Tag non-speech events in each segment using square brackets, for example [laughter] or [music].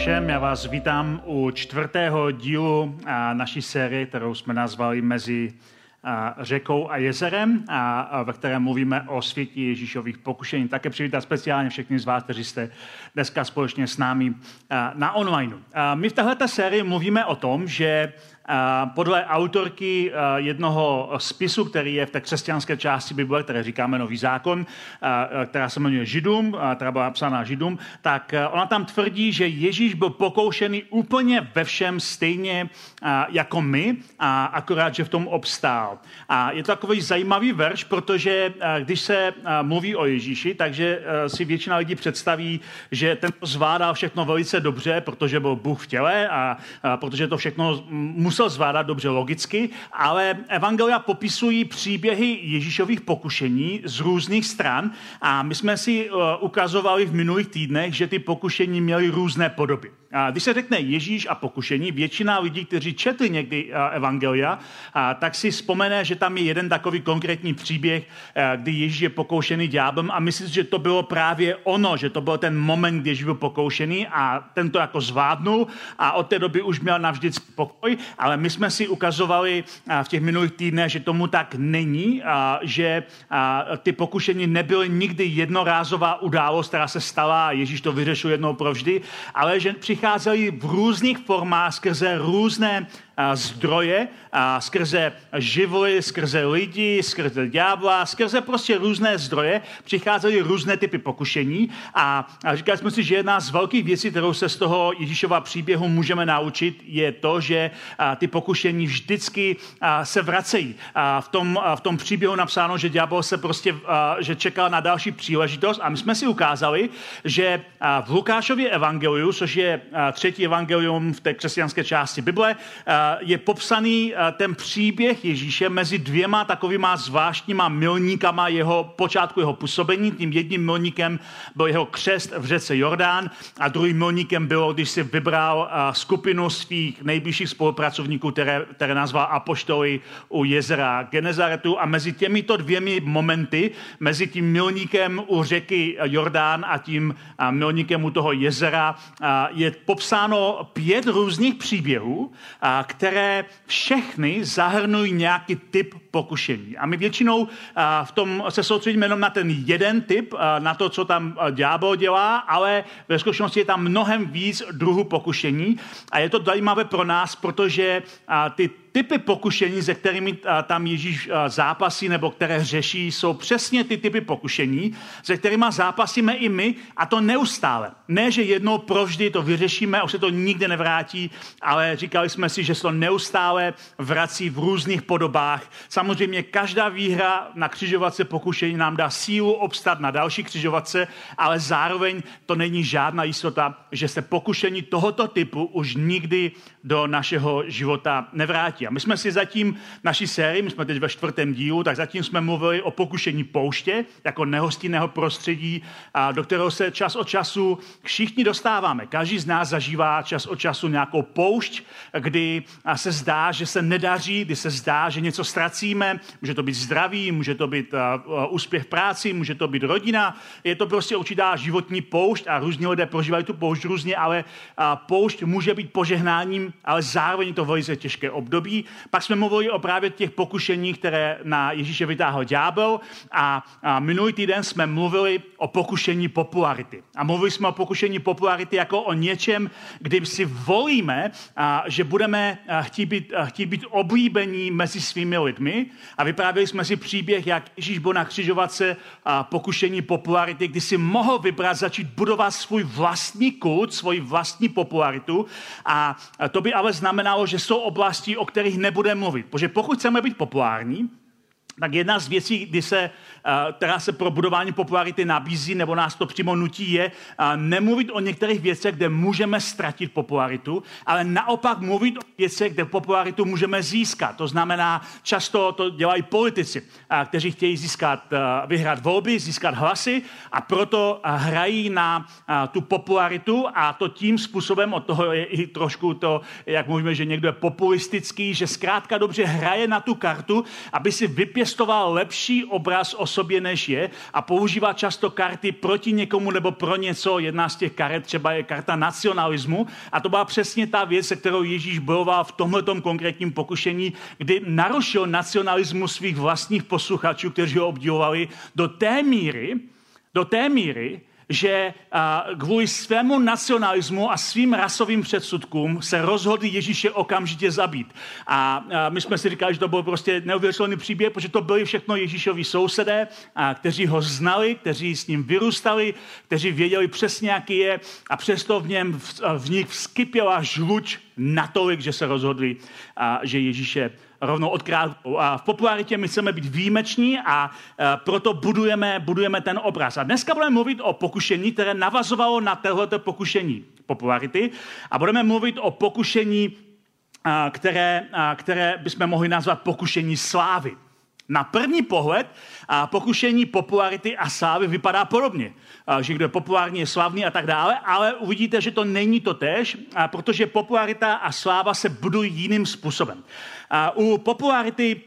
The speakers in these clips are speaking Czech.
Všem, já vás vítám u čtvrtého dílu naší série, kterou jsme nazvali Mezi řekou a jezerem, a, ve kterém mluvíme o světě Ježíšových pokušení. Také přivítat speciálně všechny z vás, kteří jste dneska společně s námi na online. My v této sérii mluvíme o tom, že podle autorky jednoho spisu, který je v té křesťanské části Bible, které říkáme Nový zákon, která se jmenuje Židům, která byla napsána Židům, tak ona tam tvrdí, že Ježíš byl pokoušený úplně ve všem stejně jako my, a akorát, že v tom obstál. A je to takový zajímavý verš, protože když se mluví o Ježíši, takže si většina lidí představí, že ten zvládal všechno velice dobře, protože byl Bůh v těle a, protože to všechno musel musel zvládat dobře logicky, ale evangelia popisují příběhy Ježíšových pokušení z různých stran a my jsme si uh, ukazovali v minulých týdnech, že ty pokušení měly různé podoby. Když se řekne Ježíš a pokušení, většina lidí, kteří četli někdy Evangelia, tak si vzpomene, že tam je jeden takový konkrétní příběh, kdy Ježíš je pokoušený ďáblem. A myslím, že to bylo právě ono, že to byl ten moment, kdy Ježíš byl pokoušený a ten to jako zvládnul a od té doby už měl navždy pokoj, ale my jsme si ukazovali v těch minulých týdnech, že tomu tak není, že ty pokušení nebyly nikdy jednorázová událost, která se stala a Ježíš to vyřešil jednou provždy, ale že přichází přicházeli v různých formách skrze různé zdroje, skrze živly, skrze lidi, skrze ďábla, skrze prostě různé zdroje přicházely různé typy pokušení a, říkali jsme si, že jedna z velkých věcí, kterou se z toho Ježíšova příběhu můžeme naučit, je to, že ty pokušení vždycky se vracejí. V, tom, v tom příběhu napsáno, že ďábel se prostě, že čekal na další příležitost a my jsme si ukázali, že v Lukášově evangeliu, což je třetí evangelium v té křesťanské části Bible, je popsaný ten příběh Ježíše mezi dvěma takovýma zvláštníma milníkama jeho počátku jeho působení. Tím jedním milníkem byl jeho křest v řece Jordán a druhým milníkem bylo, když si vybral skupinu svých nejbližších spolupracovníků, které, které nazval apoštoly u jezera Genezaretu a mezi těmito dvěmi momenty, mezi tím milníkem u řeky Jordán a tím milníkem u toho jezera je popsáno pět různých příběhů, které všechny zahrnují nějaký typ pokušení. A my většinou v tom se soustředíme jenom na ten jeden typ, na to, co tam ďábel dělá, ale ve skutečnosti je tam mnohem víc druhů pokušení. A je to zajímavé pro nás, protože ty typy pokušení, se kterými tam Ježíš zápasí nebo které řeší, jsou přesně ty typy pokušení, se kterými zápasíme i my a to neustále. Ne, že jednou provždy to vyřešíme už se to nikdy nevrátí, ale říkali jsme si, že se to neustále vrací v různých podobách. Samozřejmě každá výhra na křižovatce pokušení nám dá sílu obstat na další křižovatce, ale zároveň to není žádná jistota, že se pokušení tohoto typu už nikdy do našeho života nevrátí. A my jsme si zatím naší sérii, my jsme teď ve čtvrtém dílu, tak zatím jsme mluvili o pokušení pouště jako nehostinného prostředí, a do kterého se čas od času všichni dostáváme. Každý z nás zažívá čas od času nějakou poušť, kdy se zdá, že se nedaří, kdy se zdá, že něco ztracíme. Může to být zdraví, může to být úspěch v práci, může to být rodina. Je to prostě určitá životní poušť a různí lidé prožívají tu poušť různě, ale poušť může být požehnáním, ale zároveň to velice těžké období pak jsme mluvili o právě těch pokušeních, které na Ježíše vytáhl ďábel a, a minulý týden jsme mluvili o pokušení popularity. A mluvili jsme o pokušení popularity jako o něčem, kdy si volíme, a, že budeme chtít být, chtít být oblíbení mezi svými lidmi a vyprávěli jsme si příběh, jak Ježíš byl na křižovatce a pokušení popularity, kdy si mohl vybrat začít budovat svůj vlastní kult, svoji vlastní popularitu a to by ale znamenalo, že jsou oblasti, o kterých kterých nebudeme mluvit. Protože pokud chceme být populární, tak jedna z věcí, kdy se, která se pro budování popularity nabízí, nebo nás to přímo nutí, je nemluvit o některých věcech, kde můžeme ztratit popularitu, ale naopak mluvit o věcech, kde popularitu můžeme získat. To znamená, často to dělají politici, kteří chtějí získat, vyhrát volby, získat hlasy a proto hrají na tu popularitu a to tím způsobem, od toho je i trošku to, jak mluvíme, že někdo je populistický, že zkrátka dobře hraje na tu kartu, aby si vypěstoval vypěstoval lepší obraz o sobě, než je a používá často karty proti někomu nebo pro něco. Jedna z těch karet třeba je karta nacionalismu a to byla přesně ta věc, se kterou Ježíš bojoval v tomhle konkrétním pokušení, kdy narušil nacionalismus svých vlastních posluchačů, kteří ho obdivovali do té míry, do té míry, že kvůli svému nacionalismu a svým rasovým předsudkům se rozhodli Ježíše okamžitě zabít. A my jsme si říkali, že to byl prostě neuvěřitelný příběh, protože to byli všechno Ježíšovi sousedé, kteří ho znali, kteří s ním vyrůstali, kteří věděli přesně, jaký je a přesto v, něm, v nich vskypěla žluč natolik, že se rozhodli, že Ježíše rovnou od A v popularitě my chceme být výjimeční a e, proto budujeme, budujeme ten obraz. A dneska budeme mluvit o pokušení, které navazovalo na tohleto pokušení popularity a budeme mluvit o pokušení, které, které bychom mohli nazvat pokušení slávy. Na první pohled a pokušení popularity a slávy vypadá podobně. Že kdo je populární, je slavný a tak dále, ale uvidíte, že to není to tež, protože popularita a sláva se budují jiným způsobem. U popularity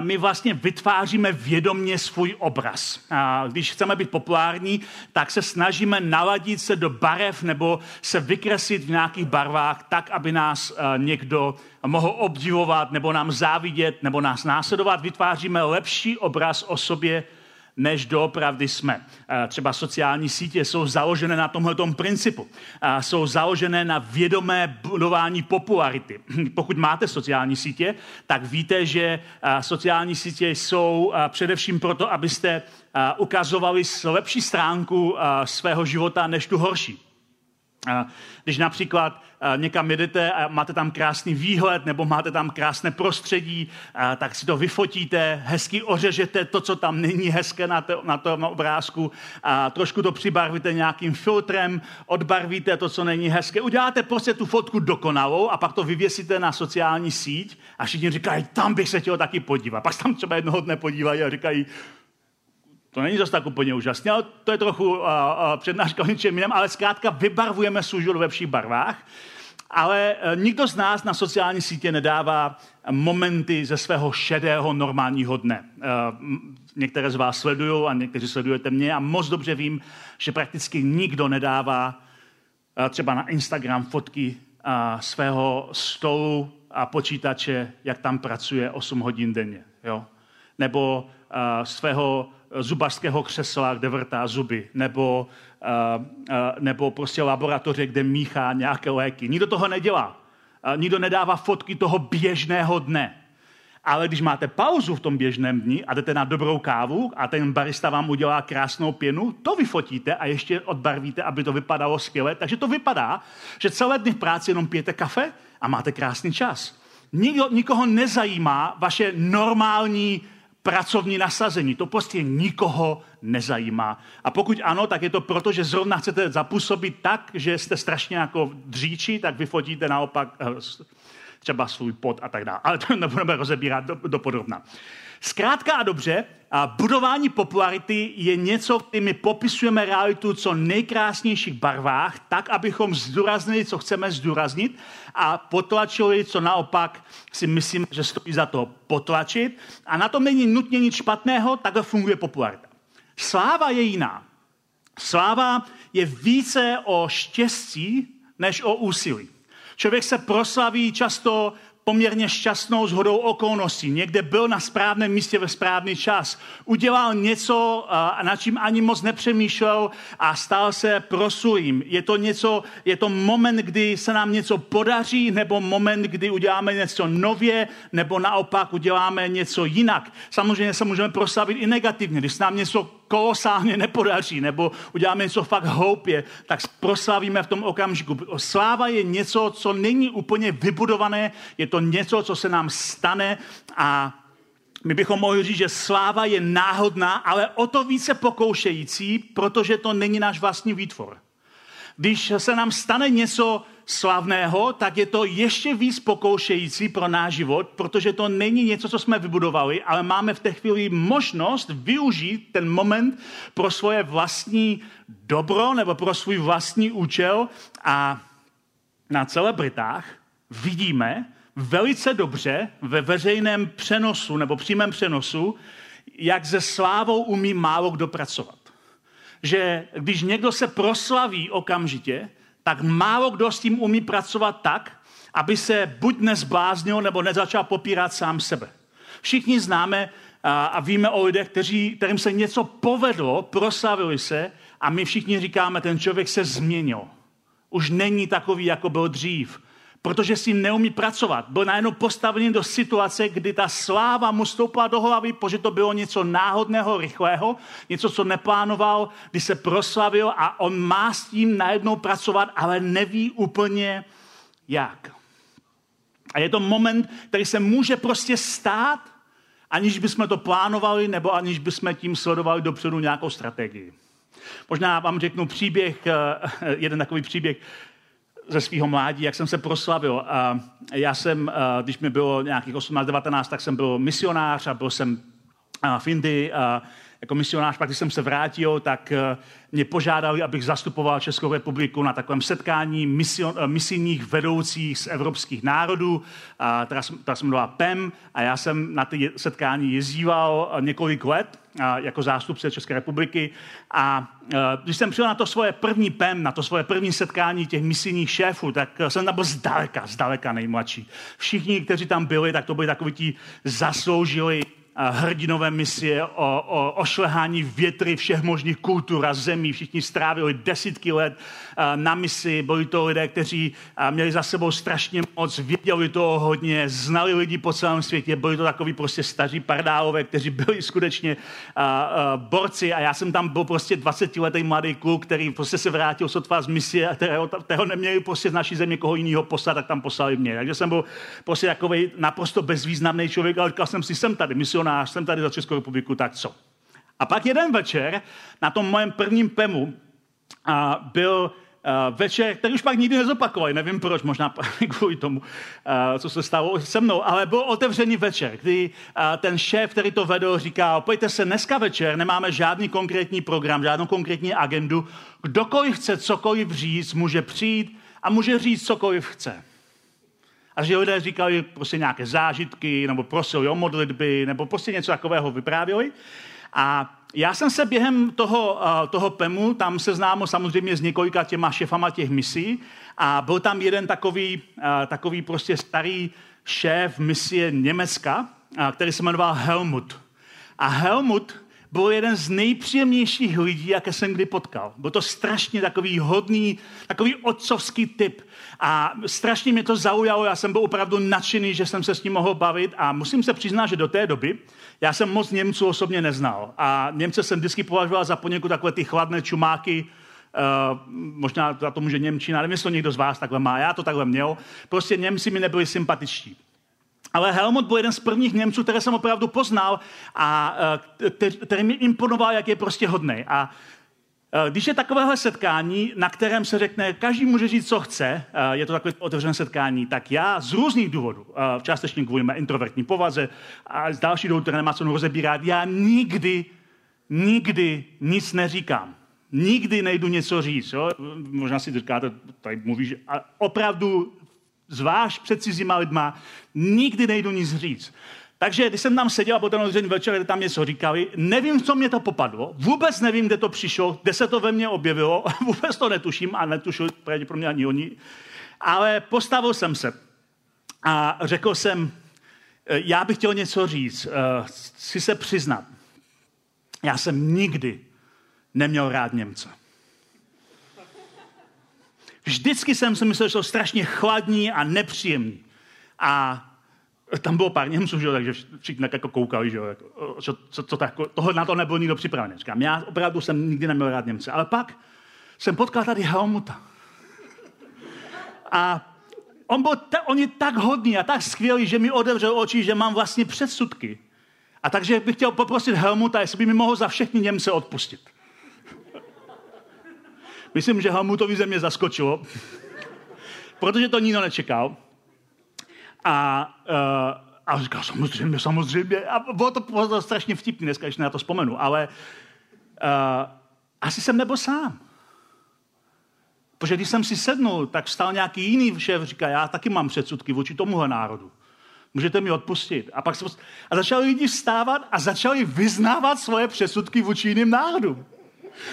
my vlastně vytváříme vědomně svůj obraz. Když chceme být populární, tak se snažíme naladit se do barev nebo se vykreslit v nějakých barvách tak, aby nás někdo mohl obdivovat nebo nám závidět nebo nás následovat. Vytváříme lepší obraz o sobě, než doopravdy jsme. Třeba sociální sítě jsou založené na tomhle principu. Jsou založené na vědomé budování popularity. Pokud máte sociální sítě, tak víte, že sociální sítě jsou především proto, abyste ukazovali lepší stránku svého života než tu horší. Když například někam jedete a máte tam krásný výhled nebo máte tam krásné prostředí, tak si to vyfotíte, hezky ořežete to, co tam není hezké na, to, na tom obrázku, a trošku to přibarvíte nějakým filtrem, odbarvíte to, co není hezké, uděláte prostě tu fotku dokonalou a pak to vyvěsíte na sociální síť a všichni říkají, tam bych se chtěl taky podívat. Pak tam třeba jednoho dne podívají a říkají, to není zase tak úplně úžasné, ale to je trochu uh, uh, přednáška o něčem jiném, ale zkrátka vybarvujeme život ve lepších barvách. Ale uh, nikdo z nás na sociální sítě nedává momenty ze svého šedého normálního dne. Uh, některé z vás sledují a někteří sledujete mě a moc dobře vím, že prakticky nikdo nedává uh, třeba na Instagram fotky uh, svého stolu a počítače, jak tam pracuje 8 hodin denně. Jo? Nebo svého zubařského křesla, kde vrtá zuby, nebo, nebo prostě laboratoře, kde míchá nějaké léky. Nikdo toho nedělá. Nikdo nedává fotky toho běžného dne. Ale když máte pauzu v tom běžném dni a jdete na dobrou kávu a ten barista vám udělá krásnou pěnu, to vyfotíte a ještě odbarvíte, aby to vypadalo skvěle. Takže to vypadá, že celé dny v práci jenom pijete kafe a máte krásný čas. Nikdo, nikoho nezajímá vaše normální pracovní nasazení. To prostě nikoho nezajímá. A pokud ano, tak je to proto, že zrovna chcete zapůsobit tak, že jste strašně jako dříči, tak vyfotíte naopak eh, třeba svůj pot a tak dále. Ale to [laughs] nebudeme rozebírat do, do podrobna. Zkrátka a dobře, a budování popularity je něco, kdy my popisujeme realitu co nejkrásnějších barvách, tak, abychom zdůraznili, co chceme zdůraznit a potlačili, co naopak si myslím, že stojí za to potlačit. A na tom není nutně nic špatného, takhle funguje popularita. Sláva je jiná. Sláva je více o štěstí, než o úsilí. Člověk se proslaví často poměrně šťastnou zhodou okolností. Někde byl na správném místě ve správný čas. Udělal něco, na čím ani moc nepřemýšlel a stal se prosulým. Je to něco, je to moment, kdy se nám něco podaří, nebo moment, kdy uděláme něco nově, nebo naopak uděláme něco jinak. Samozřejmě se můžeme proslavit i negativně. Když se nám něco kolosálně nepodaří, nebo uděláme něco fakt hloupě, tak proslavíme v tom okamžiku. Sláva je něco, co není úplně vybudované, je to něco, co se nám stane a My bychom mohli říct, že sláva je náhodná, ale o to více pokoušející, protože to není náš vlastní výtvor. Když se nám stane něco slavného, tak je to ještě víc pokoušející pro náš život, protože to není něco, co jsme vybudovali, ale máme v té chvíli možnost využít ten moment pro svoje vlastní dobro nebo pro svůj vlastní účel a na celebritách vidíme velice dobře ve veřejném přenosu nebo přímém přenosu, jak se slávou umí málo kdo pracovat. Že když někdo se proslaví okamžitě, tak málo kdo s tím umí pracovat tak, aby se buď nezbláznil, nebo nezačal popírat sám sebe. Všichni známe a víme o lidech, kteří, kterým se něco povedlo, proslavili se a my všichni říkáme, ten člověk se změnil. Už není takový, jako byl dřív protože si neumí pracovat. Byl najednou postavený do situace, kdy ta sláva mu stoupla do hlavy, protože to bylo něco náhodného, rychlého, něco, co neplánoval, kdy se proslavil a on má s tím najednou pracovat, ale neví úplně jak. A je to moment, který se může prostě stát, aniž bychom to plánovali, nebo aniž bychom tím sledovali dopředu nějakou strategii. Možná vám řeknu příběh, eh, [laughs] jeden takový příběh ze svého mládí, jak jsem se proslavil. A já jsem, když mi bylo nějakých 18-19, tak jsem byl misionář a byl jsem v Indii a jako misionář, pak když jsem se vrátil, tak mě požádali, abych zastupoval Českou republiku na takovém setkání mision, misijních vedoucích z evropských národů, která, se jmenovala PEM a já jsem na ty setkání jezdíval několik let jako zástupce České republiky a když jsem přijel na to svoje první PEM, na to svoje první setkání těch misijních šéfů, tak jsem tam byl zdaleka, zdaleka nejmladší. Všichni, kteří tam byli, tak to byli takoví ti zasloužili hrdinové misie, o, o ošlehání větry všech možných kultur a zemí. Všichni strávili desítky let na misi. Byli to lidé, kteří měli za sebou strašně moc, věděli toho hodně, znali lidi po celém světě. Byli to takový prostě staří pardálové, kteří byli skutečně borci. A já jsem tam byl prostě 20-letý mladý kluk, který prostě se vrátil sotva z misie, kterého, kterého neměli prostě z naší země koho jiného poslat, tak tam poslali mě. Takže jsem byl prostě takový naprosto bezvýznamný člověk, ale říkal jsem si, jsem tady misionář misionář, jsem tady za Českou republiku, tak co? A pak jeden večer na tom mojem prvním PEMu a byl Uh, večer, který už pak nikdy nezopakovali, nevím proč, možná [laughs] kvůli tomu, uh, co se stalo se mnou, ale byl otevřený večer, kdy uh, ten šéf, který to vedl, říkal, pojďte se, dneska večer nemáme žádný konkrétní program, žádnou konkrétní agendu, kdokoliv chce cokoliv říct, může přijít a může říct cokoliv chce. A že lidé říkali prostě nějaké zážitky, nebo prosili o modlitby, nebo prostě něco takového vyprávěli. A já jsem se během toho, toho PEMu tam seznámil samozřejmě s několika těma šefama těch misí a byl tam jeden takový, takový prostě starý šéf misie Německa, který se jmenoval Helmut. A Helmut byl jeden z nejpříjemnějších lidí, jaké jsem kdy potkal. Byl to strašně takový hodný, takový otcovský typ. A strašně mě to zaujalo, já jsem byl opravdu nadšený, že jsem se s ním mohl bavit a musím se přiznat, že do té doby já jsem moc Němců osobně neznal. A Němce jsem vždycky považoval za poněkud takové ty chladné čumáky, Uh, možná za to může Němčina, nevím, jestli to někdo z vás takhle má, já to takhle měl. Prostě Němci mi nebyli sympatičtí. Ale Helmut byl jeden z prvních Němců, které jsem opravdu poznal a eh, který mi imponoval, jak je prostě hodný. A eh, když je takovéhle setkání, na kterém se řekne, každý může říct, co chce, eh, je to takové otevřené setkání, tak já z různých důvodů, částečně kvůli mé introvertní povaze a z dalších důvodů, které nemá co rozebírat, já nikdy, nikdy nic neříkám. Nikdy nejdu něco říct. Jo? Možná si říkáte, tady mluvíš, a opravdu zvlášť před cizíma lidma, nikdy nejdu nic říct. Takže když jsem tam seděl a potom rozhodně večer, kde tam něco říkali, nevím, co mě to popadlo, vůbec nevím, kde to přišlo, kde se to ve mně objevilo, [laughs] vůbec to netuším a netušil pravděpodobně ani oni. Ale postavil jsem se a řekl jsem, eh, já bych chtěl něco říct, chci se přiznat. Já jsem nikdy neměl rád Němce. Vždycky jsem si myslel, že to strašně chladní a nepříjemný. A tam bylo pár Němců, že, takže všichni tak jako koukali, že, jako, co, co, co tak, toho, na to nebyl nikdo připravený. Říkám, já opravdu jsem nikdy neměl rád Němce. Ale pak jsem potkal tady Helmuta. A on, byl ta, on je tak hodný a tak skvělý, že mi otevřel oči, že mám vlastně předsudky. A takže bych chtěl poprosit Helmuta, jestli by mi mohl za všechny Němce odpustit. Myslím, že Helmutovi ze mě zaskočilo, protože to nikdo nečekal. A, uh, a říkal, samozřejmě, samozřejmě. A bylo to, bylo to strašně vtipný dneska, když na to vzpomenu, ale uh, asi jsem nebyl sám. Protože když jsem si sednul, tak vstal nějaký jiný šéf, říká, já taky mám předsudky vůči tomuhle národu. Můžete mi odpustit. A pak se, a začali lidi vstávat a začali vyznávat svoje předsudky vůči jiným národům.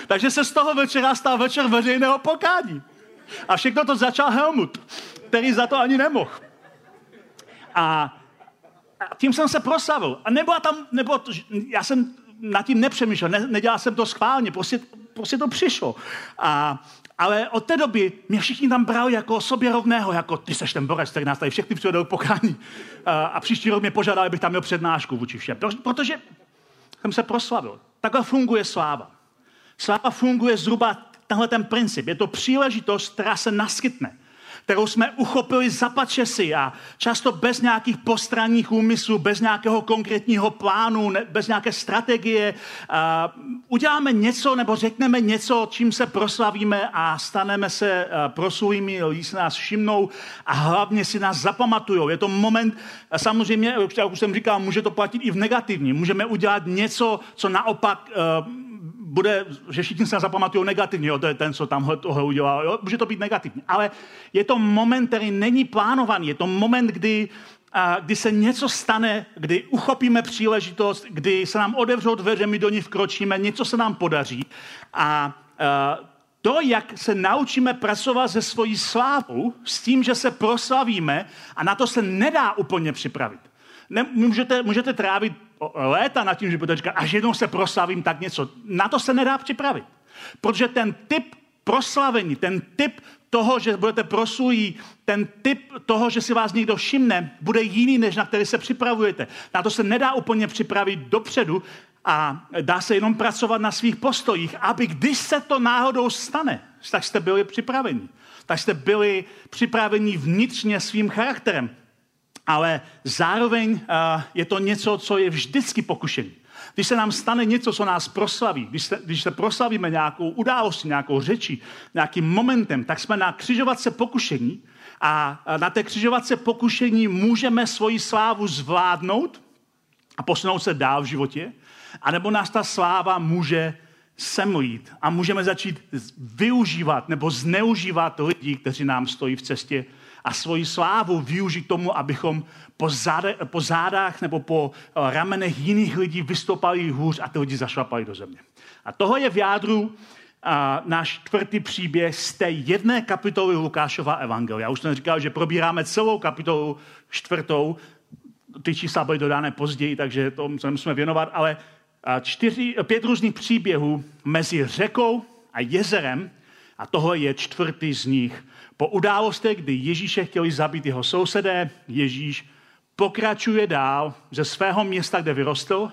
Takže se z toho večera stal večer veřejného pokání. A všechno to začal Helmut, který za to ani nemohl. A, a tím jsem se proslavil. A nebyla tam, nebylo to, já jsem nad tím nepřemýšlel, ne, nedělal jsem to schválně, prostě, prostě to přišlo. A, ale od té doby mě všichni tam brali jako sobě rovného, jako ty seš ten borec, který nás tady všechny přivedou pokání. A, a příští rok mě požádali, abych tam měl přednášku vůči všem. Protože jsem se proslavil. Takhle funguje sláva. Sláva funguje zhruba tenhle ten princip. Je to příležitost, která se naskytne kterou jsme uchopili za pačesy a často bez nějakých postranních úmyslů, bez nějakého konkrétního plánu, bez nějaké strategie. uděláme něco nebo řekneme něco, čím se proslavíme a staneme se proslulými, lidi si nás všimnou a hlavně si nás zapamatujou. Je to moment, samozřejmě, jak už jsem říkal, může to platit i v negativní. Můžeme udělat něco, co naopak bude, že všichni se zapamatují negativně, jo, to je ten, co tam tohle udělal, jo, může to být negativní. Ale je to moment, který není plánovaný, je to moment, kdy, a, kdy se něco stane, kdy uchopíme příležitost, kdy se nám otevřou dveře, my do ní vkročíme, něco se nám podaří. A, a to, jak se naučíme pracovat se svojí slávou, s tím, že se proslavíme, a na to se nedá úplně připravit. Ne, můžete, můžete trávit léta nad tím, že budete říkat, až jednou se proslavím, tak něco. Na to se nedá připravit. Protože ten typ proslavení, ten typ toho, že budete prosují, ten typ toho, že si vás někdo všimne, bude jiný, než na který se připravujete. Na to se nedá úplně připravit dopředu a dá se jenom pracovat na svých postojích, aby když se to náhodou stane, tak jste byli připraveni. Tak jste byli připraveni vnitřně svým charakterem ale zároveň uh, je to něco, co je vždycky pokušení. Když se nám stane něco, co nás proslaví, když se, když se proslavíme nějakou událostí, nějakou řečí, nějakým momentem, tak jsme na křižovatce pokušení a na té křižovatce pokušení můžeme svoji slávu zvládnout a posunout se dál v životě, anebo nás ta sláva může semlít a můžeme začít využívat nebo zneužívat lidi, kteří nám stojí v cestě a svoji slávu využít tomu, abychom po, záde, po zádách nebo po eh, ramenech jiných lidí vystoupali hůř a ty lidi zašlapali do země. A toho je v jádru a náš čtvrtý příběh z té jedné kapitoly Lukášova evangelia. Já už jsem říkal, že probíráme celou kapitolu čtvrtou, ty čísla byly dodány později, takže to se musíme věnovat, ale čtyři, pět různých příběhů mezi řekou a jezerem, a tohle je čtvrtý z nich, po událostech, kdy Ježíše chtěli zabít jeho sousedé, Ježíš pokračuje dál ze svého města, kde vyrostl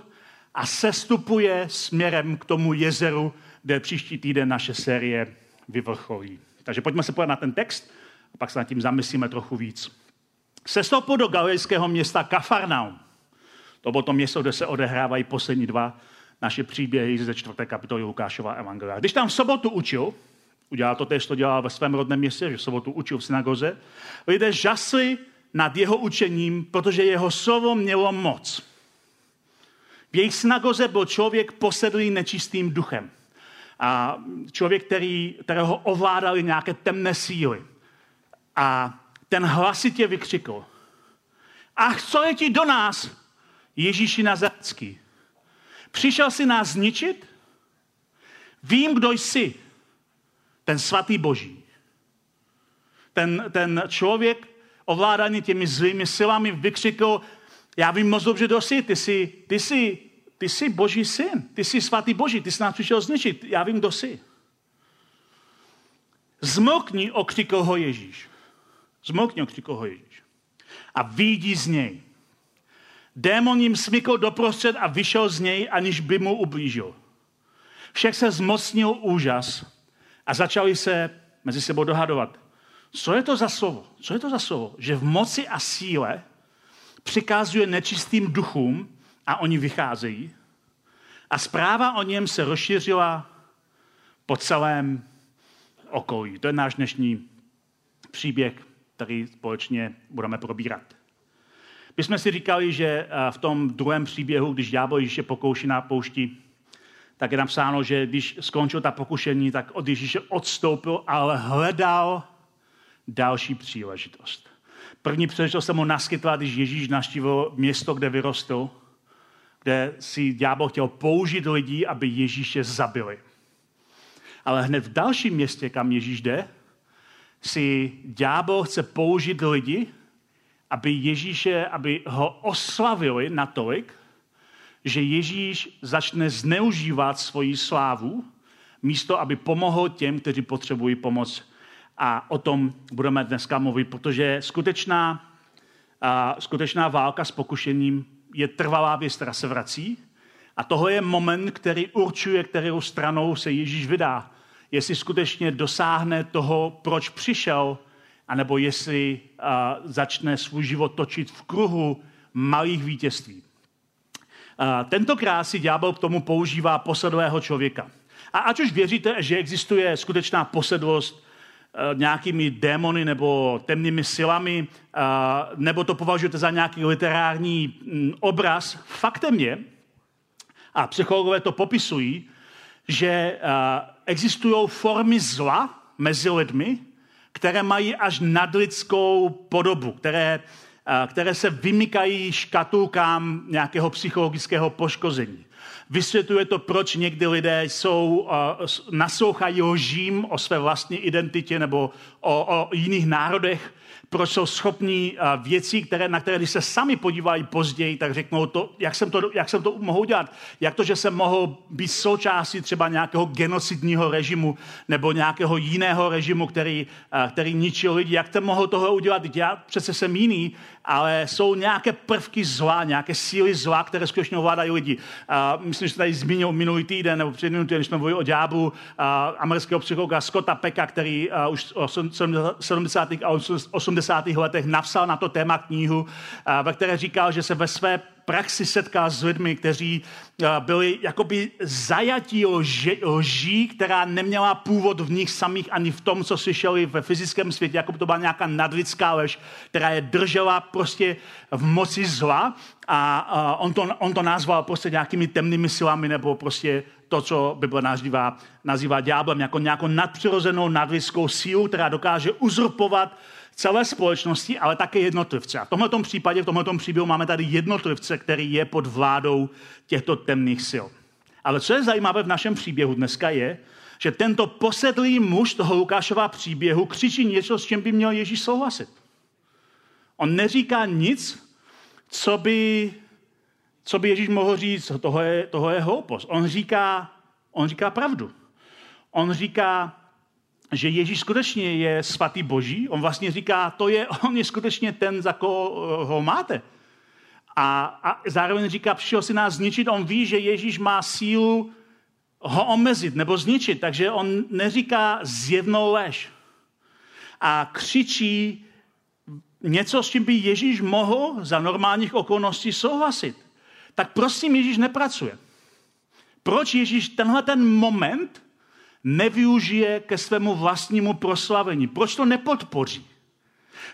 a sestupuje směrem k tomu jezeru, kde příští týden naše série vyvrcholí. Takže pojďme se podívat na ten text a pak se nad tím zamyslíme trochu víc. Sestoupil do galilejského města Kafarnaum. To bylo to město, kde se odehrávají poslední dva naše příběhy ze čtvrté kapitoly Lukášova evangelia. Když tam v sobotu učil, Udělal to tež, to dělal ve svém rodném městě, že v sobotu učil v synagoze. Lidé žasli nad jeho učením, protože jeho slovo mělo moc. V jejich synagoze byl člověk posedlý nečistým duchem. A člověk, který, kterého ovládali nějaké temné síly. A ten hlasitě vykřikl. Ach, co je ti do nás, Ježíši Nazarecký? Přišel si nás zničit? Vím, kdo jsi, ten svatý boží. Ten, ten člověk ovládaný těmi zlými silami vykřikl, já vím moc dobře, kdo jsi, ty jsi, ty jsi, ty jsi boží syn, ty jsi svatý boží, ty jsi nás přišel zničit, já vím, kdo jsi. Zmokni, okřikl ho Ježíš. Zmokni, okřikl ho Ježíš. A výjdi z něj. Démon jim smykl doprostřed a vyšel z něj, aniž by mu ublížil. Všech se zmocnil úžas a začali se mezi sebou dohadovat. Co je to za slovo? Co je to za slovo? Že v moci a síle přikazuje nečistým duchům a oni vycházejí. A zpráva o něm se rozšířila po celém okolí. To je náš dnešní příběh, který společně budeme probírat. My jsme si říkali, že eh, v tom druhém příběhu, když ďábel Ježíše pokouší na poušti, tak je napsáno, že když skončil ta pokušení, tak od Ježíše odstoupil, ale hledal další příležitost. První příležitost se mu naskytla, když Ježíš naštívil město, kde vyrostl, kde si ďábel chtěl použít lidi, aby Ježíše zabili. Ale hned v dalším městě, kam Ježíš jde, si ďábel chce použít lidi, aby Ježíše, aby ho oslavili natolik, že Ježíš začne zneužívat svoji slávu, místo aby pomohl těm, kteří potřebují pomoc. A o tom budeme dneska mluvit, protože skutečná, a, skutečná válka s pokušením je trvalá věc, která se vrací. A toho je moment, který určuje, kterou stranou se Ježíš vydá. Jestli skutečně dosáhne toho, proč přišel, anebo jestli a, začne svůj život točit v kruhu malých vítězství. Tentokrát si ďábel k tomu používá posedlého člověka. A ať už věříte, že existuje skutečná posedlost e, nějakými démony nebo temnými silami, nebo to považujete za nějaký literární obraz, faktem je, a psychologové to popisují, že existují formy zla mezi lidmi, které mají až nadlidskou podobu, které, které se vymykají škatulkám nějakého psychologického poškození. Vysvětluje to, proč někdy lidé jsou, naslouchají lžím o své vlastní identitě nebo o, o jiných národech, proč jsou schopní věcí, které, na které když se sami podívají později, tak řeknou, to, jak, jsem to, jak jsem to mohl udělat. Jak to, že jsem mohl být součástí třeba nějakého genocidního režimu nebo nějakého jiného režimu, který, který ničil lidi. Jak jsem mohl toho udělat? Já přece jsem jiný, ale jsou nějaké prvky zla, nějaké síly zla, které skutečně ovládají lidi. Uh, myslím, že tady zmínil minulý týden, nebo před minutý, když jsme mluvili o ďáblu uh, amerického psychologa Scotta Pecka, který uh, už v 70. a 80. letech napsal na to téma knihu, uh, ve které říkal, že se ve své praxi setká s lidmi, kteří eh, byli jakoby zajatí lží, která neměla původ v nich samých ani v tom, co slyšeli ve fyzickém světě, jako by to byla nějaká nadlidská lež, která je držela prostě v moci zla a, on, to, on to nazval prostě nějakými temnými silami nebo prostě to, co Bible nazývá, nazývá ďáblem, jako nějakou nadpřirozenou nadlidskou sílu, která dokáže uzurpovat celé společnosti, ale také jednotlivce. A v tomto případě, v tomto příběhu máme tady jednotlivce, který je pod vládou těchto temných sil. Ale co je zajímavé v našem příběhu dneska je, že tento posedlý muž toho Lukášova příběhu křičí něco, s čím by měl Ježíš souhlasit. On neříká nic, co by, co by Ježíš mohl říct, toho je, toho je hloupost. On říká, on říká pravdu. On říká, že Ježíš skutečně je svatý boží. On vlastně říká, to je, [laughs] on je skutečně ten, za koho ho máte. A, a zároveň říká, přišel si nás zničit. On ví, že Ježíš má sílu ho omezit nebo zničit, takže on neříká zjevnou lež. A křičí něco, s čím by Ježíš mohl za normálních okolností souhlasit. Tak prosím, Ježíš nepracuje. Proč Ježíš tenhle ten moment nevyužije ke svému vlastnímu proslavení? Proč to nepodpoří?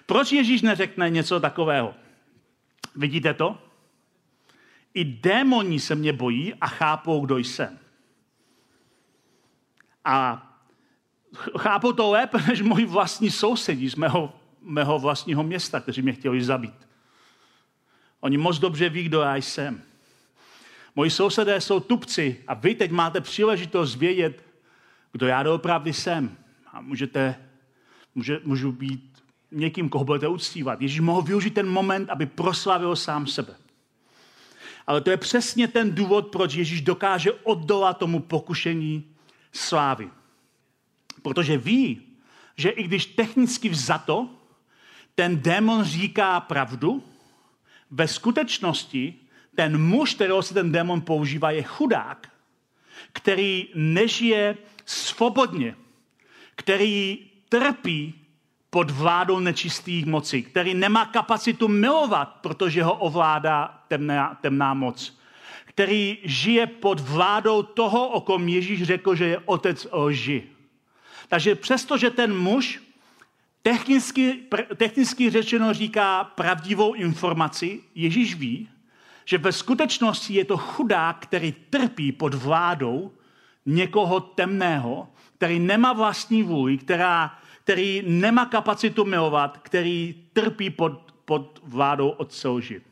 Proč Ježíš neřekne něco takového? Vidíte to? I démoni se mě bojí a chápou, kdo jsem. A chápou to lépe [laughs] než moji vlastní sousedí z mého, mého vlastního města, kteří mě chtěli zabít. Oni moc dobře ví, kdo já jsem. Moji sousedé jsou tupci a vy teď máte příležitost vědět, kdo já doopravdy jsem. A můžete, může, můžu být někým, koho budete uctívat. Ježíš mohl využít ten moment, aby proslavil sám sebe. Ale to je přesně ten důvod, proč Ježíš dokáže oddolat tomu pokušení slávy. Protože ví, že i když technicky vzato ten démon říká pravdu, ve skutečnosti ten muž, kterého se ten démon používá, je chudák, který nežije svobodně, který trpí pod vládou nečistých mocí, který nemá kapacitu milovat, protože ho ovládá temná, temná moc. který žije pod vládou toho, o kom Ježíš řekl, že je otec lži. Takže přestože ten muž technicky, technicky řečeno říká pravdivou informaci, Ježíš ví, že ve skutečnosti je to chudák, který trpí pod vládou někoho temného, který nemá vlastní vůli, která, který nemá kapacitu milovat, který trpí pod, pod vládou od lži.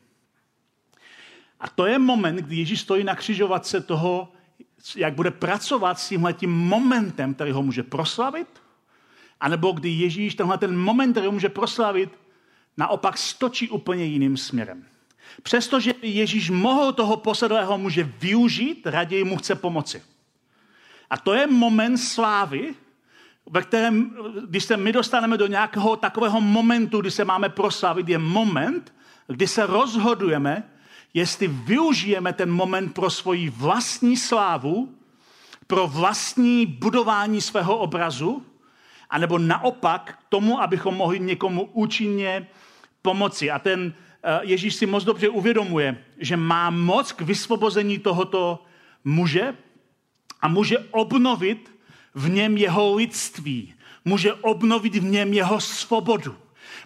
A to je moment, kdy Ježíš stojí na křižovatce toho, jak bude pracovat s tímhletím momentem, který ho může proslavit, anebo kdy Ježíš tenhle ten moment, který ho může proslavit, naopak stočí úplně jiným směrem. Přestože Ježíš mohl toho posedlého muže využít, raději mu chce pomoci. A to je moment slávy, ve kterém, když se my dostaneme do nějakého takového momentu, kdy se máme proslavit, je moment, kdy se rozhodujeme, jestli využijeme ten moment pro svoji vlastní slávu, pro vlastní budování svého obrazu, anebo naopak tomu, abychom mohli někomu účinně pomoci. A ten Ježíš si moc dobře uvědomuje, že má moc k vysvobození tohoto muže a může obnovit v něm jeho lidství, může obnovit v něm jeho svobodu.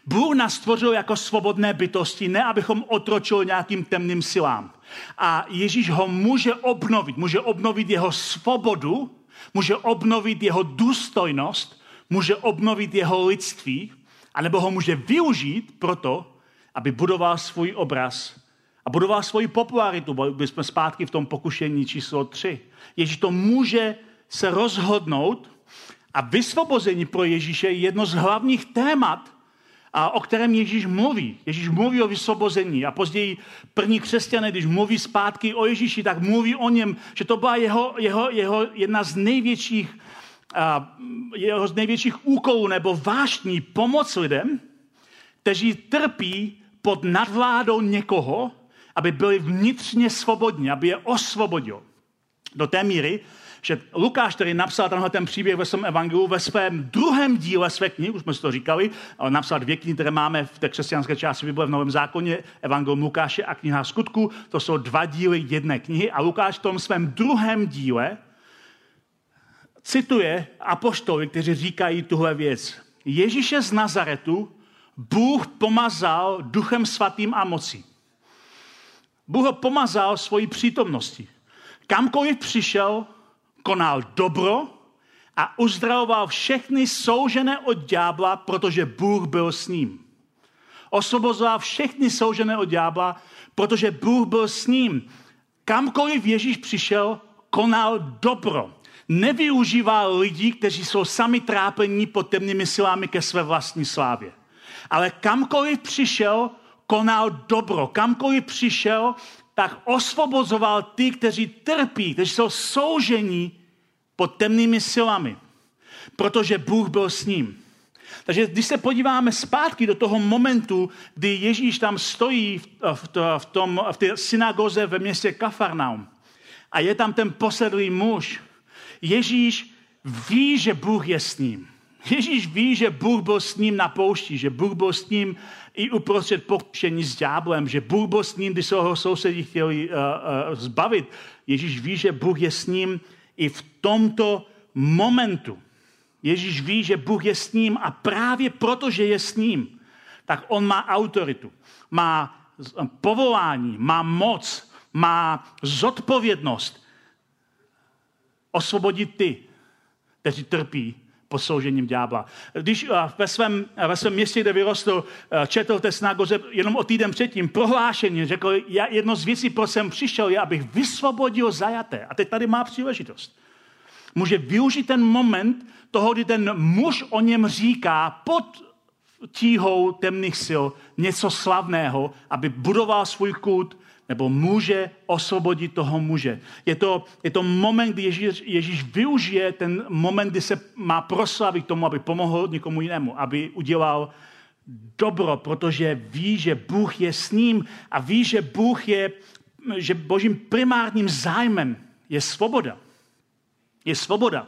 Bůh nás stvořil jako svobodné bytosti, ne abychom otročili nějakým temným silám. A Ježíš ho může obnovit, může obnovit jeho svobodu, může obnovit jeho důstojnost, může obnovit jeho lidství, anebo ho může využít proto, aby budoval svůj obraz a budoval svoji popularitu. Byli jsme zpátky v tom pokušení číslo 3. Ježíš to může se rozhodnout a vysvobození pro Ježíše je jedno z hlavních témat, a o kterém Ježíš mluví. Ježíš mluví o vysvobození a později první křesťané, když mluví zpátky o Ježíši, tak mluví o něm, že to byla jeho, jeho, jeho jedna z největších, a, jeho z největších úkolů nebo vášní pomoc lidem, kteří trpí pod nadvládou někoho, aby byli vnitřně svobodní, aby je osvobodil. Do té míry, že Lukáš, který napsal tenhle ten příběh ve svém evangelu, ve svém druhém díle své knihy, už jsme si to říkali, ale napsal dvě knihy, které máme v té křesťanské části Bible v Novém zákoně, Evangelium Lukáše a kniha skutku, to jsou dva díly jedné knihy a Lukáš v tom svém druhém díle cituje apoštoly, kteří říkají tuhle věc. Ježíše z Nazaretu Bůh pomazal duchem svatým a mocí. Bůh ho pomazal svojí přítomností. Kamkoliv přišel, konal dobro a uzdravoval všechny soužené od ďábla, protože Bůh byl s ním. Osvobozoval všechny soužené od ďábla, protože Bůh byl s ním. Kamkoliv Ježíš přišel, konal dobro. Nevyužíval lidí, kteří jsou sami trápení pod temnými silami ke své vlastní slávě. Ale kamkoliv přišel, konal dobro. Kamkoliv přišel, tak osvobozoval ty, kteří trpí, kteří jsou soužení pod temnými silami, protože Bůh byl s ním. Takže když se podíváme zpátky do toho momentu, kdy Ježíš tam stojí v, v, v, tom, v té synagoze ve městě Kafarnaum a je tam ten posedlý muž, Ježíš ví, že Bůh je s ním. Ježíš ví, že Bůh byl s ním na poušti, že Bůh byl s ním i uprostřed pokušení s ďáblem, že Bůh byl s ním, když se ho sousedi chtěli uh, uh, zbavit. Ježíš ví, že Bůh je s ním i v tomto momentu. Ježíš ví, že Bůh je s ním a právě proto, že je s ním, tak on má autoritu, má povolání, má moc, má zodpovědnost osvobodit ty, kteří trpí posloužením ďábla. Když eh, ve svém, ve svém městě, kde vyrostl, eh, četl té synagoze jenom o týden předtím prohlášení, řekl, já jedno z věcí, proč jsem přišel, je, abych vysvobodil zajaté. A teď tady má příležitost. Může využít ten moment toho, kdy ten muž o něm říká pod tíhou temných sil něco slavného, aby budoval svůj kult, nebo může osvobodit toho muže. Je to, je to moment, kdy Ježíš, Ježíš využije ten moment, kdy se má proslavit tomu, aby pomohl někomu jinému, aby udělal dobro, protože ví, že Bůh je s ním a ví, že Bůh je, že božím primárním zájmem je svoboda. Je svoboda.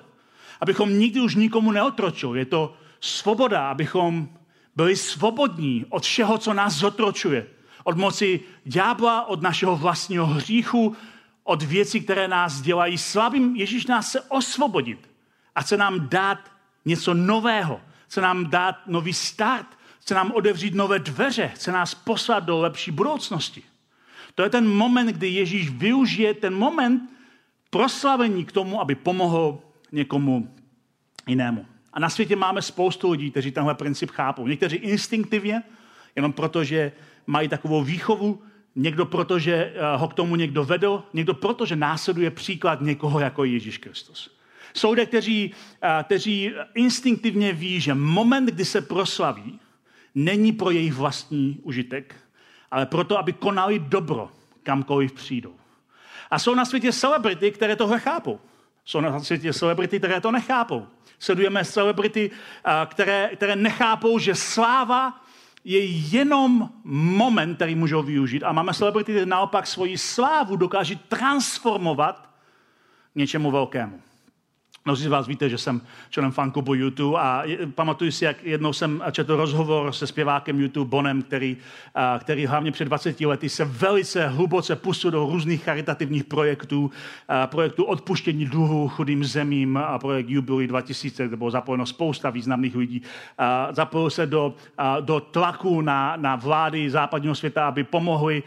Abychom nikdy už nikomu neotročili. Je to svoboda, abychom byli svobodní od všeho, co nás zotročuje od moci ďábla, od našeho vlastního hříchu, od věcí, které nás dělají slabým. Ježíš nás chce osvobodit a chce nám dát něco nového. Chce nám dát nový start. Chce nám odevřít nové dveře. Chce nás poslat do lepší budoucnosti. To je ten moment, kdy Ježíš využije ten moment proslavení k tomu, aby pomohl někomu jinému. A na světě máme spoustu lidí, kteří tenhle princip chápou. Někteří instinktivně, jenom proto, že mají takovou výchovu, někdo proto, že eh, ho k tomu někdo vedl, někdo proto, že následuje příklad někoho jako Ježíš Kristus. Jsou lidé, kteří, eh, kteří instinktivně ví, že moment, kdy se proslaví, není pro jejich vlastní užitek, ale proto, aby konali dobro, kamkoliv přijdou. A jsou na světě celebrity, které tohle chápou. Jsou na světě celebrity, které to nechápou. Sledujeme celebrity, eh, které, které nechápou, že sláva je jenom moment, který můžou využít. A máme celebrity, které naopak svoji slávu dokáží transformovat něčemu velkému. Mnozí z vás víte, že jsem členem fanklubu YouTube a pamatuju si, jak jednou jsem četl rozhovor se zpěvákem YouTube Bonem, který, který hlavně před 20 lety se velice hluboce pustil do různých charitativních projektů, projektů odpuštění dluhu chudým zemím a projekt Jubilee 2000, kde bylo zapojeno spousta významných lidí. Zapojil se do, do tlaku na, na vlády západního světa, aby pomohli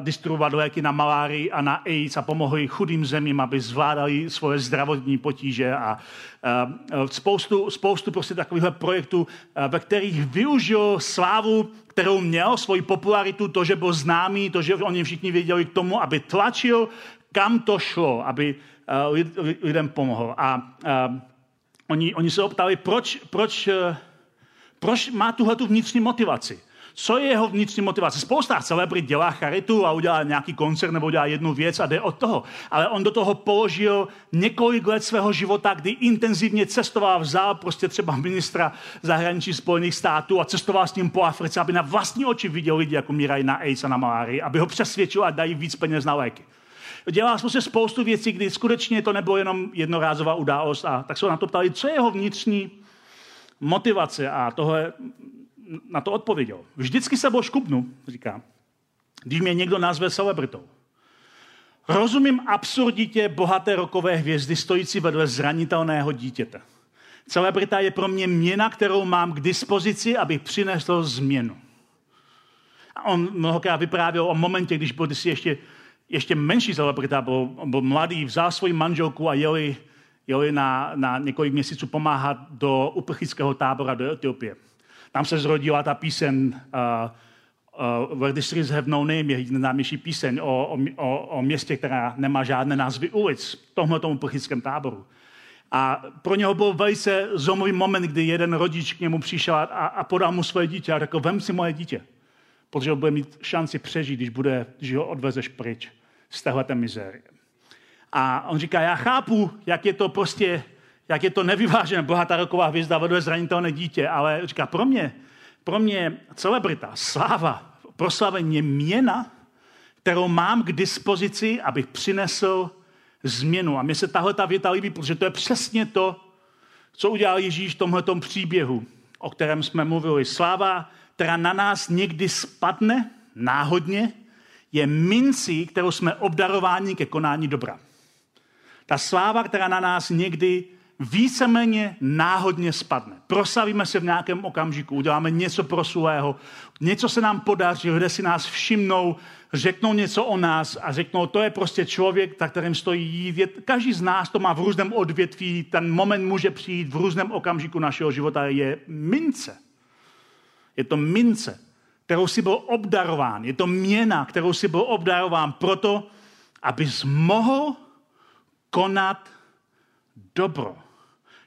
distribuovat léky na malárii a na AIDS a pomohli chudým zemím, aby zvládali svoje zdravotní potíže a, a spoustu, spoustu prostě takovýchhle projektů, ve kterých využil slávu, kterou měl, svoji popularitu, to, že byl známý, to, že o něm všichni věděli k tomu, aby tlačil, kam to šlo, aby lidem pomohl. A, a oni, oni se optali, proč, proč, proč má tuhle tu vnitřní motivaci. Co je jeho vnitřní motivace? Spousta celebrit dělá charitu a udělá nějaký koncert nebo udělá jednu věc a jde od toho. Ale on do toho položil několik let svého života, kdy intenzivně cestoval, vzal prostě třeba ministra zahraničí Spojených států a cestoval s ním po Africe, aby na vlastní oči viděl lidi, jako mírají na AIDS a na malárii, aby ho přesvědčil a dají víc peněz na léky. Dělal prostě spoustu věcí, kdy skutečně to nebylo jenom jednorázová událost a tak se na to ptali, co je jeho vnitřní motivace a tohle na to odpověděl. Vždycky se škubnu, říká, když mě někdo nazve celebritou. Rozumím absurditě bohaté rokové hvězdy stojící vedle zranitelného dítěte. Celebrita je pro mě měna, kterou mám k dispozici, abych přinesl změnu. A on mnohokrát vyprávěl o momentě, když byl si ještě, ještě menší celebrita, byl, byl mladý, vzal svoji manželku a jeli, jeli na, na několik měsíců pomáhat do uprchlického tábora do Etiopie. Tam se zrodila ta píseň uh, uh, Where the Streets Have No Name, je nejznámější píseň o, o, o městě, která nemá žádné názvy ulic, tomhle tomu uprchlickém táboru. A pro něho byl velice zlomový moment, kdy jeden rodič k němu přišel a, a podal mu svoje dítě a řekl, vem si moje dítě, protože bude mít šanci přežít, když, bude, když ho odvezeš pryč z téhle mizérie. A on říká, já chápu, jak je to prostě jak je to nevyvážené, bohatá roková hvězda vedle zranitelné dítě, ale říká, pro mě, pro mě celebrita, sláva, proslavení je měna, kterou mám k dispozici, abych přinesl změnu. A mně se tahle ta věta líbí, protože to je přesně to, co udělal Ježíš v tomhle příběhu, o kterém jsme mluvili. Sláva, která na nás někdy spadne náhodně, je mincí, kterou jsme obdarováni ke konání dobra. Ta sláva, která na nás někdy víceméně náhodně spadne. Proslavíme se v nějakém okamžiku, uděláme něco pro svého, něco se nám podaří, lidé si nás všimnou, řeknou něco o nás a řeknou, to je prostě člověk, na kterém stojí jít. Každý z nás to má v různém odvětví, ten moment může přijít v různém okamžiku našeho života, je mince. Je to mince, kterou si byl obdarován. Je to měna, kterou si byl obdarován proto, abys mohl konat dobro.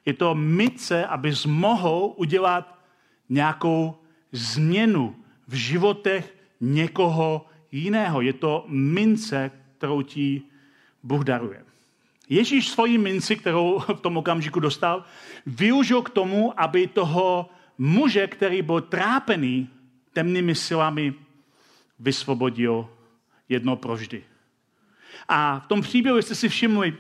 Je to mice, abys mohl udělat nějakou změnu v životech někoho jiného. Je to mince, kterou ti Bůh daruje. Ježíš svoji minci, kterou v tom okamžiku dostal, využil k tomu, aby toho muže, který byl trápený temnými silami, vysvobodil jedno proždy. A v tom příběhu, jste si všimli,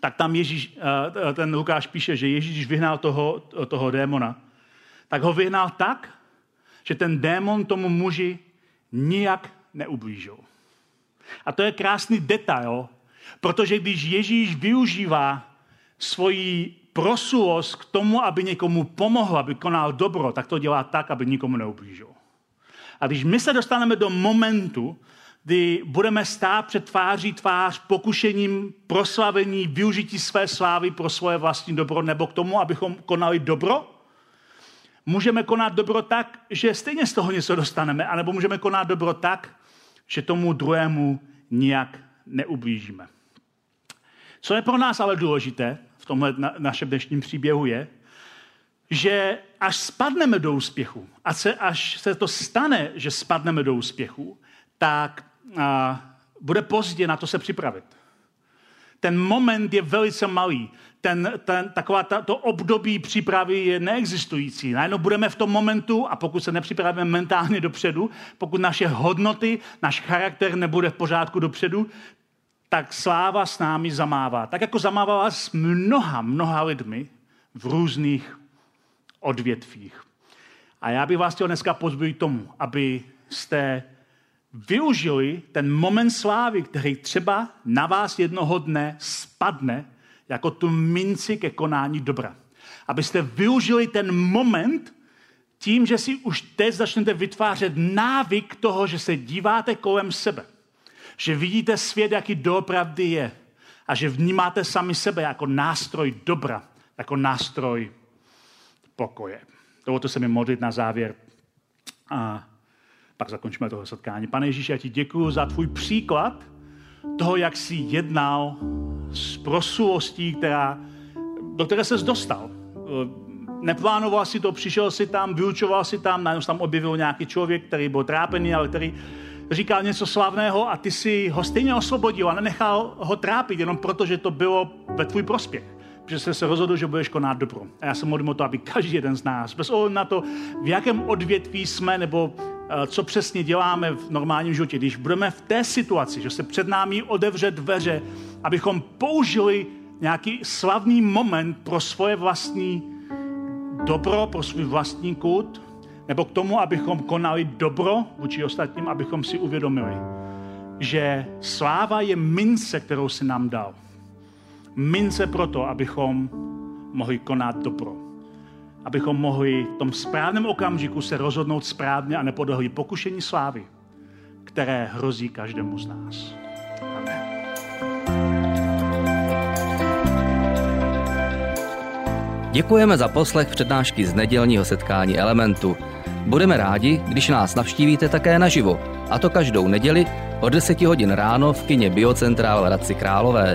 tak tam Ježíš, eh, ten Lukáš píše, že Ježíš vyhnal toho, toho démona. Tak ho vyhnal tak, že ten démon tomu muži nijak neublížil. A to je krásný detail Protože když Ježíš využívá svoji prosulost k tomu, aby někomu pomohl, aby konal dobro, tak to dělá tak, aby nikomu neublížil. A když my se dostaneme do momentu, kdy budeme stát před tváří tvář pokušením proslavení, využití své slávy pro svoje vlastní dobro, nebo k tomu, abychom konali dobro, můžeme konat dobro tak, že stejně z toho něco dostaneme, anebo můžeme konat dobro tak, že tomu druhému nijak neublížíme. Co je pro nás ale důležité v tomhle našem dnešním příběhu je, že až spadneme do úspěchu, a se, až se to stane, že spadneme do úspěchu, tak bude pozdě na to se připravit. Ten moment je velice malý. Ten, ten, taková ta, to období přípravy je neexistující. Najednou budeme v tom momentu a pokud se nepřipravíme mentálně dopředu, pokud naše hodnoty, náš charakter nebude v pořádku dopředu, tak sláva s námi zamává. Tak jako zamávala s mnoha, mnoha lidmi v různých odvětvích. A já bych vás chtěl dneska pozbudit tomu, abyste využili ten moment slávy, který třeba na vás jednoho dne spadne jako tu minci ke konání dobra. Abyste využili ten moment tím, že si už teď začnete vytvářet návyk toho, že se díváte kolem sebe. Že vidíte svět, jaký doopravdy je. A že vnímáte sami sebe jako nástroj dobra, jako nástroj pokoje. Dovolte se mi modlit na závěr. A pak zakončíme toho setkání. Pane Ježíši, já ti děkuji za tvůj příklad toho, jak jsi jednal s prosulostí, která, do které ses dostal. Neplánoval si to, přišel si tam, vyučoval si tam, najednou tam objevil nějaký člověk, který byl trápený, ale který říkal něco slavného a ty si ho stejně osvobodil a nenechal ho trápit jenom proto, že to bylo ve tvůj prospěch že jsi se rozhodl, že budeš konat dobro. A já se modlím o to, aby každý jeden z nás, bez ohledu na to, v jakém odvětví jsme nebo co přesně děláme v normálním životě, když budeme v té situaci, že se před námi odevře dveře, abychom použili nějaký slavný moment pro svoje vlastní dobro, pro svůj vlastní kult, nebo k tomu, abychom konali dobro vůči ostatním, abychom si uvědomili, že sláva je mince, kterou si nám dal mince proto, abychom mohli konat dobro. Abychom mohli v tom správném okamžiku se rozhodnout správně a nepodlehli pokušení slávy, které hrozí každému z nás. Amen. Děkujeme za poslech přednášky z nedělního setkání Elementu. Budeme rádi, když nás navštívíte také naživo, a to každou neděli od 10 hodin ráno v kině Biocentrál Hradci Králové.